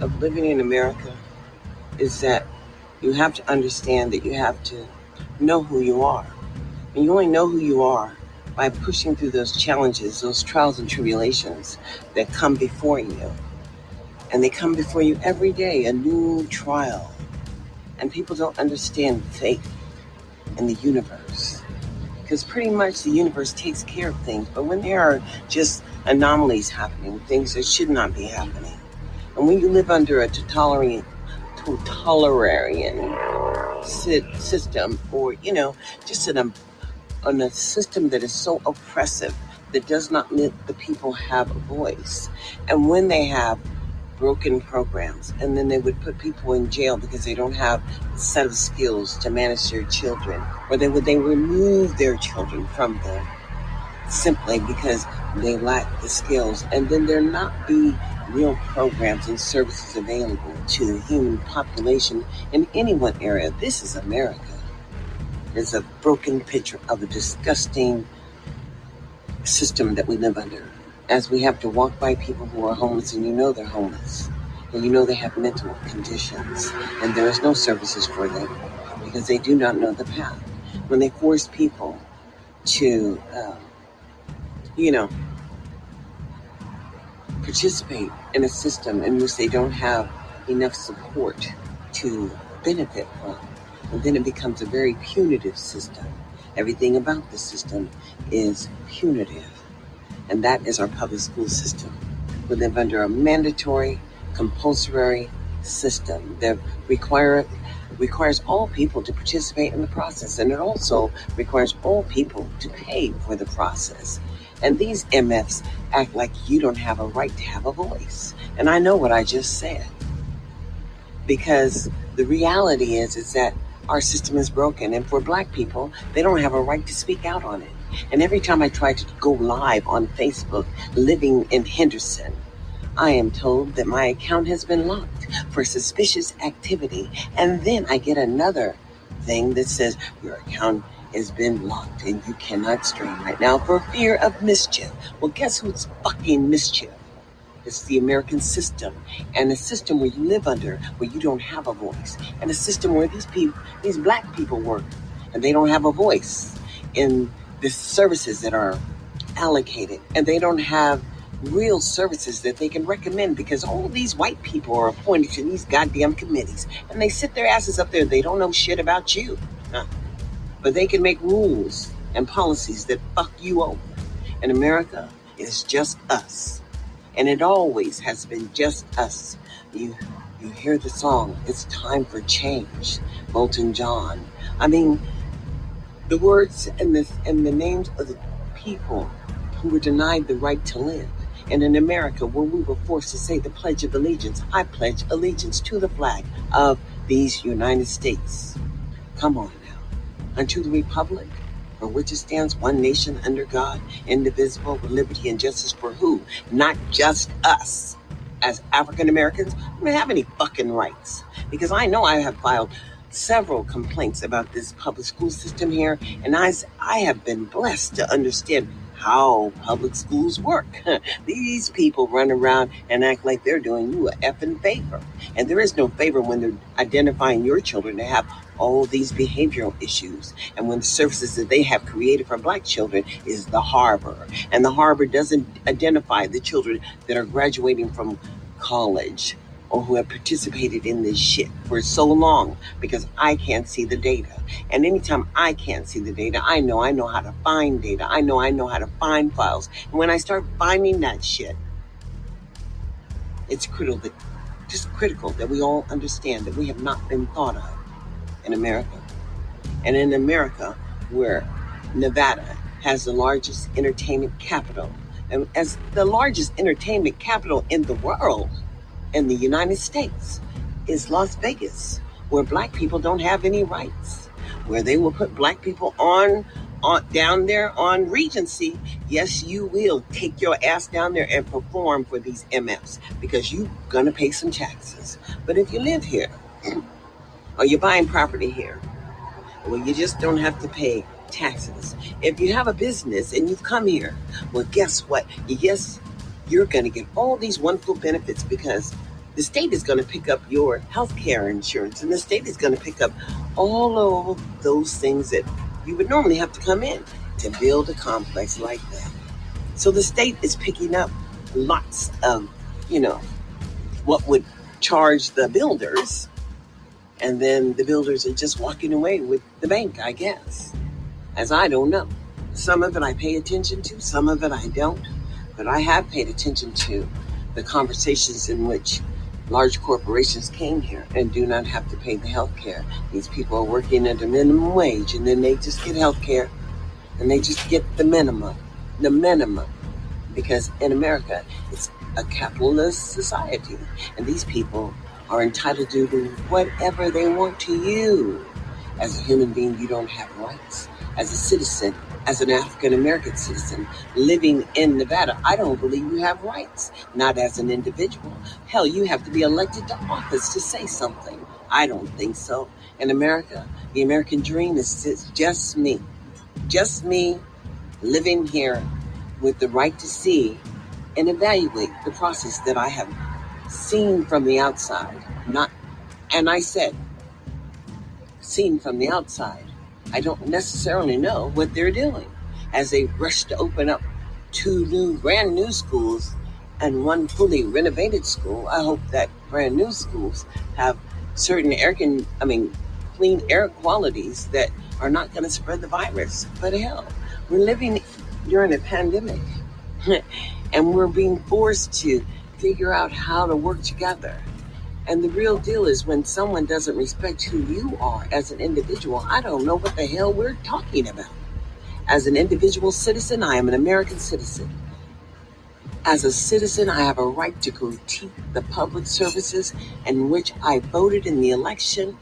of living in America is that you have to understand that you have to know who you are. And you only know who you are by pushing through those challenges, those trials and tribulations that come before you. And they come before you every day, a new trial. And people don't understand faith in the universe. Because pretty much the universe takes care of things. But when there are just anomalies happening, things that should not be happening, and when you live under a totalitarian, totalitarian system, or you know, just an, um, on a system that is so oppressive that does not let the people have a voice, and when they have broken programs, and then they would put people in jail because they don't have a set of skills to manage their children, or they would they remove their children from them simply because they lack the skills, and then there not be real programs and services available to the human population in any one area. This is America. It's a broken picture of a disgusting system that we live under. As we have to walk by people who are homeless and you know they're homeless, and you know they have mental conditions, and there is no services for them because they do not know the path. When they force people to, um, you know, participate in a system in which they don't have enough support to benefit from. And then it becomes a very punitive system. Everything about the system is punitive. And that is our public school system. We live under a mandatory, compulsory system that require, requires all people to participate in the process. And it also requires all people to pay for the process. And these MFs act like you don't have a right to have a voice. And I know what I just said. Because the reality is is that our system is broken and for black people, they don't have a right to speak out on it. And every time I try to go live on Facebook living in Henderson, I am told that my account has been locked for suspicious activity. And then I get another thing that says your account has been locked and you cannot stream right now for fear of mischief. Well, guess who's fucking mischief? It's the American system and a system where you live under where you don't have a voice and a system where these people, these black people work and they don't have a voice in the services that are allocated and they don't have real services that they can recommend because all these white people are appointed to these goddamn committees and they sit their asses up there. They don't know shit about you. Huh? But they can make rules and policies that fuck you over. In America, it's just us. And it always has been just us. You you hear the song, It's Time for Change, Elton John. I mean, the words and the and the names of the people who were denied the right to live. And in America, where we were forced to say the Pledge of Allegiance, I pledge allegiance to the flag of these United States. Come on unto the republic for which it stands one nation under God, indivisible, with liberty and justice for who? Not just us. As African Americans, I don't have any fucking rights. Because I know I have filed several complaints about this public school system here, and I, I have been blessed to understand how public schools work. These people run around and act like they're doing you a effing favor. And there is no favor when they're identifying your children to have all these behavioral issues. And when the services that they have created for black children is the harbor. And the harbor doesn't identify the children that are graduating from college or who have participated in this shit for so long because I can't see the data. And anytime I can't see the data, I know I know how to find data. I know I know how to find files. And when I start finding that shit, it's critical that just critical that we all understand that we have not been thought of in America. And in America, where Nevada has the largest entertainment capital, and as the largest entertainment capital in the world, in the United States is Las Vegas, where black people don't have any rights, where they will put black people on on down there on Regency. Yes, you will take your ass down there and perform for these MFs because you're gonna pay some taxes. But if you live here or you're buying property here, well, you just don't have to pay taxes. If you have a business and you've come here, well, guess what? Yes, you're going to get all these wonderful benefits because the state is going to pick up your health care insurance, and the state is going to pick up all of those things that you would normally have to come in to build a complex like that. So the state is picking up lots of, you know, what would charge the builders, and then the builders are just walking away with the bank, I guess. As I don't know. Some of it I pay attention to, some of it I don't. But I have paid attention to the conversations in which large corporations came here and do not have to pay the health care. These people are working at a minimum wage and then they just get health care and they just get the minimum, the minimum. Because in America, it's a capitalist society and these people are entitled to do whatever they want to you. As a human being, you don't have rights. As a citizen, as an African American citizen living in Nevada, I don't believe you have rights, not as an individual. Hell, you have to be elected to office to say something. I don't think so. In America, the American dream is just me, just me living here with the right to see and evaluate the process that I have seen from the outside. Not, and I said, seen from the outside I don't necessarily know what they're doing as they rush to open up two new, brand new schools and one fully renovated school. I hope that brand new schools have certain air can, I mean, clean air qualities that are not going to spread the virus. But hell, we're living during a pandemic and we're being forced to figure out how to work together. And the real deal is when someone doesn't respect who you are as an individual, I don't know what the hell we're talking about. As an individual citizen, I am an American citizen. As a citizen, I have a right to critique the public services in which I voted in the election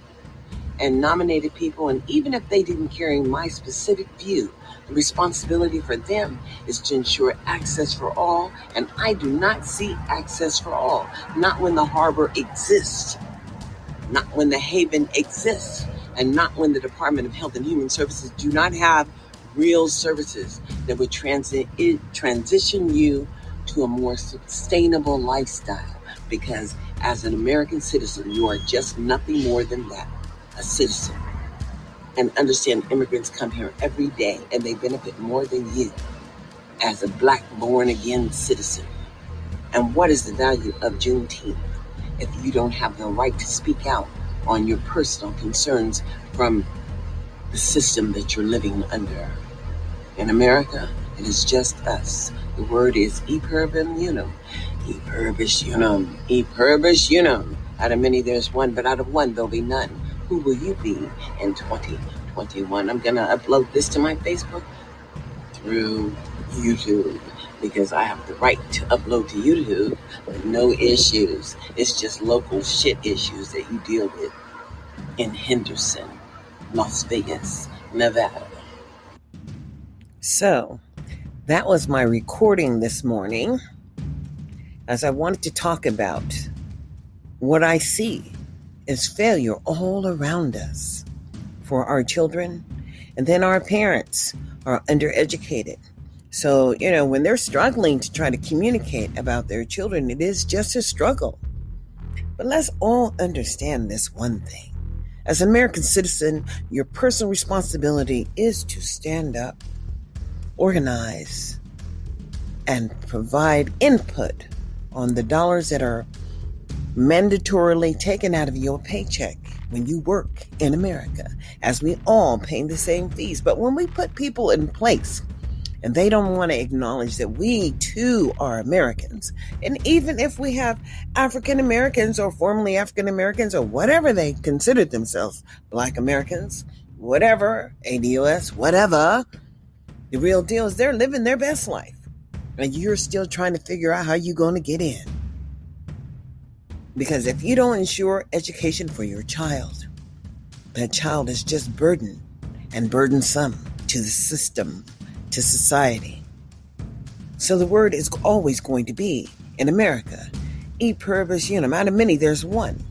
and nominated people. And even if they didn't carry my specific view, the responsibility for them is to ensure access for all, and I do not see access for all. Not when the harbor exists, not when the haven exists, and not when the Department of Health and Human Services do not have real services that would transit, transition you to a more sustainable lifestyle. Because as an American citizen, you are just nothing more than that a citizen and understand immigrants come here every day and they benefit more than you as a black born again citizen. And what is the value of Juneteenth if you don't have the right to speak out on your personal concerns from the system that you're living under? In America, it is just us. The word is e pluribus unum. E unum. E unum. Out of many, there's one, but out of one, there'll be none who will you be in 2021? I'm going to upload this to my Facebook through YouTube because I have the right to upload to YouTube with no issues. It's just local shit issues that you deal with in Henderson, Las Vegas, Nevada. So, that was my recording this morning as I wanted to talk about what I see is failure all around us for our children. And then our parents are undereducated. So, you know, when they're struggling to try to communicate about their children, it is just a struggle. But let's all understand this one thing. As an American citizen, your personal responsibility is to stand up, organize, and provide input on the dollars that are mandatorily taken out of your paycheck when you work in America, as we all pay the same fees. But when we put people in place and they don't want to acknowledge that we too are Americans, and even if we have African Americans or formerly African Americans or whatever they considered themselves, Black Americans, whatever, ADOS, whatever, the real deal is they're living their best life. And you're still trying to figure out how you're going to get in. Because if you don't ensure education for your child, that child is just burden and burdensome to the system, to society. So the word is always going to be in America, e pluribus unum. Out of many, there's one.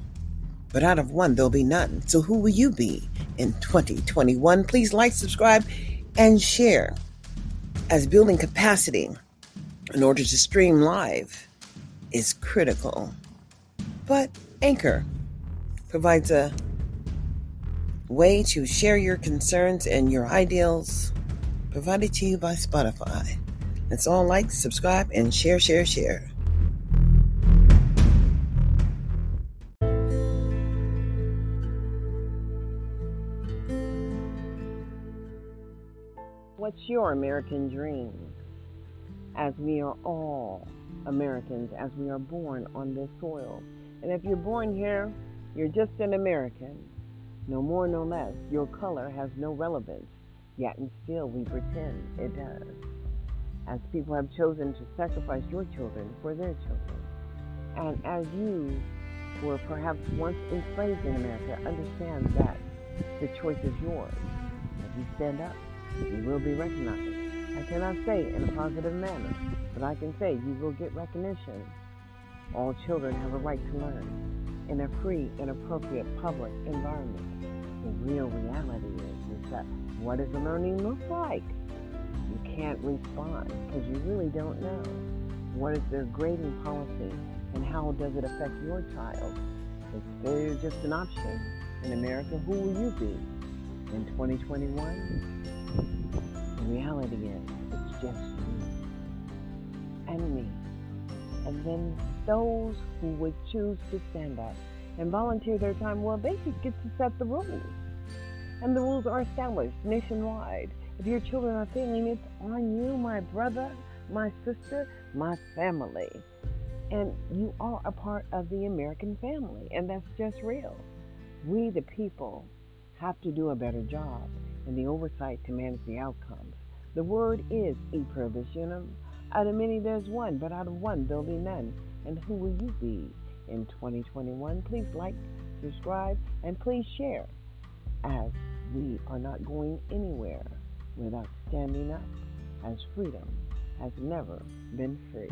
But out of one, there'll be none. So who will you be in 2021? Please like, subscribe, and share. As building capacity in order to stream live is critical But Anchor provides a way to share your concerns and your ideals provided to you by Spotify. It's all like, subscribe, and share, share, share. What's your American dream? As we are all Americans, as we are born on this soil. And if you're born here, you're just an American. No more, no less. Your color has no relevance, yet and still we pretend it does. As people have chosen to sacrifice your children for their children. And as you were perhaps once enslaved in America, understand that the choice is yours. As you stand up, you will be recognized. I cannot say in a positive manner, but I can say you will get recognition. All children have a right to learn in a free and appropriate public environment. The real reality is, is that what does the learning look like? You can't respond because you really don't know. What is their grading policy and how does it affect your child? Is failure just an option? In America, who will you be? In 2021? The reality is, it's just you and me. And then those who would choose to stand up and volunteer their time, well, they just get to set the rules. And the rules are established nationwide. If your children are failing, it's on you, my brother, my sister, my family. And you are a part of the American family, and that's just real. We, the people, have to do a better job in the oversight to manage the outcomes. The word is e unum. Out of many there's one, but out of one there'll be none. And who will you be in 2021? Please like, subscribe, and please share as we are not going anywhere without standing up as freedom has never been free.